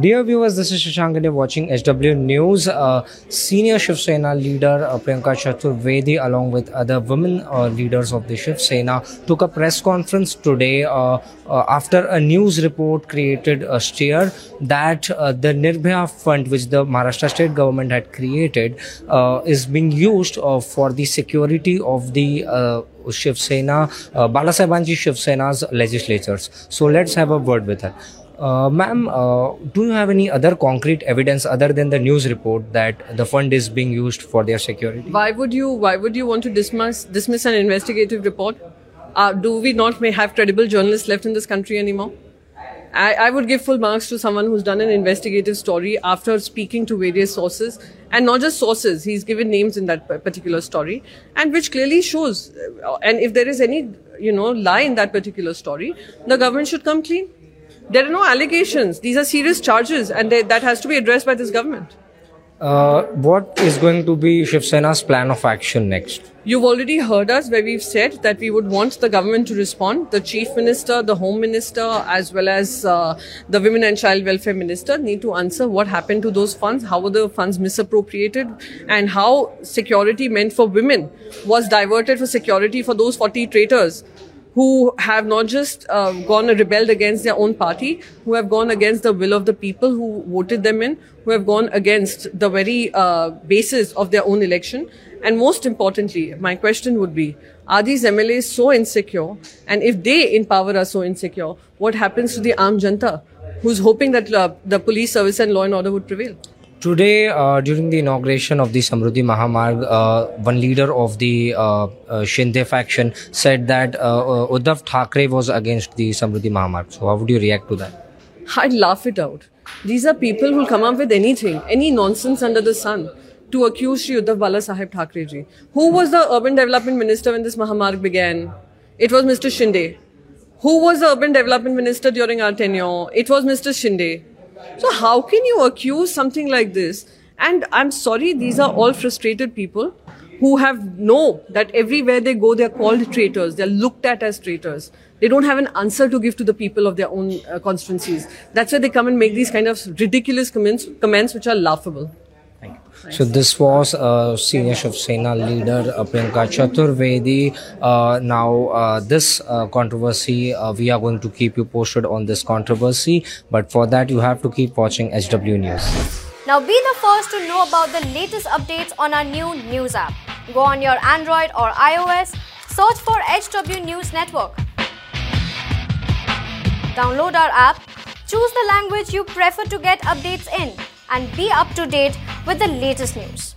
Dear viewers, this is Shashank you're watching HW News. Uh, senior Shiv Sena leader uh, Priyanka Chaturvedi, along with other women uh, leaders of the Shiv Sena, took a press conference today uh, uh, after a news report created a stir that uh, the Nirbhaya fund, which the Maharashtra state government had created, uh, is being used uh, for the security of the uh, Shiv Sena, uh, Balasahebanchi Shiv Sena's legislatures. So let's have a word with her. Uh, ma'am, uh, do you have any other concrete evidence other than the news report that the fund is being used for their security? Why would you? Why would you want to dismiss dismiss an investigative report? Uh, do we not may have credible journalists left in this country anymore? I, I would give full marks to someone who's done an investigative story after speaking to various sources, and not just sources. He's given names in that particular story, and which clearly shows. uh, And if there is any, you know, lie in that particular story, the government should come clean. There are no allegations. These are serious charges, and they, that has to be addressed by this government. Uh, what is going to be Shiv Sena's plan of action next? You've already heard us where we've said that we would want the government to respond. The chief minister, the home minister, as well as uh, the women and child welfare minister need to answer what happened to those funds, how were the funds misappropriated, and how security meant for women was diverted for security for those 40 traitors who have not just uh, gone and rebelled against their own party, who have gone against the will of the people who voted them in, who have gone against the very uh, basis of their own election. And most importantly, my question would be, are these MLAs so insecure? And if they in power are so insecure, what happens to the armed janta who's hoping that uh, the police service and law and order would prevail? Today, uh, during the inauguration of the Samruddhi Mahamarg, uh, one leader of the uh, uh, Shinde faction said that uh, uh, Uddhav Thackeray was against the Samruddhi Mahamarg. So, how would you react to that? I'd laugh it out. These are people who'll come up with anything, any nonsense under the sun to accuse Shri Uddhav Bala Sahib Thackeray ji. Who was the urban development minister when this Mahamarg began? It was Mr. Shinde. Who was the urban development minister during our tenure? It was Mr. Shinde. So how can you accuse something like this? And I'm sorry, these are all frustrated people who have know that everywhere they go, they're called traitors. They're looked at as traitors. They don't have an answer to give to the people of their own uh, constituencies. That's why they come and make these kind of ridiculous comments, comments which are laughable. So this was uh, senior Shiv Sena leader uh, Priyanka Chaturvedi. Uh, now uh, this uh, controversy, uh, we are going to keep you posted on this controversy. But for that, you have to keep watching HW News. Now be the first to know about the latest updates on our new news app. Go on your Android or iOS, search for HW News Network. Download our app, choose the language you prefer to get updates in, and be up to date with the latest news.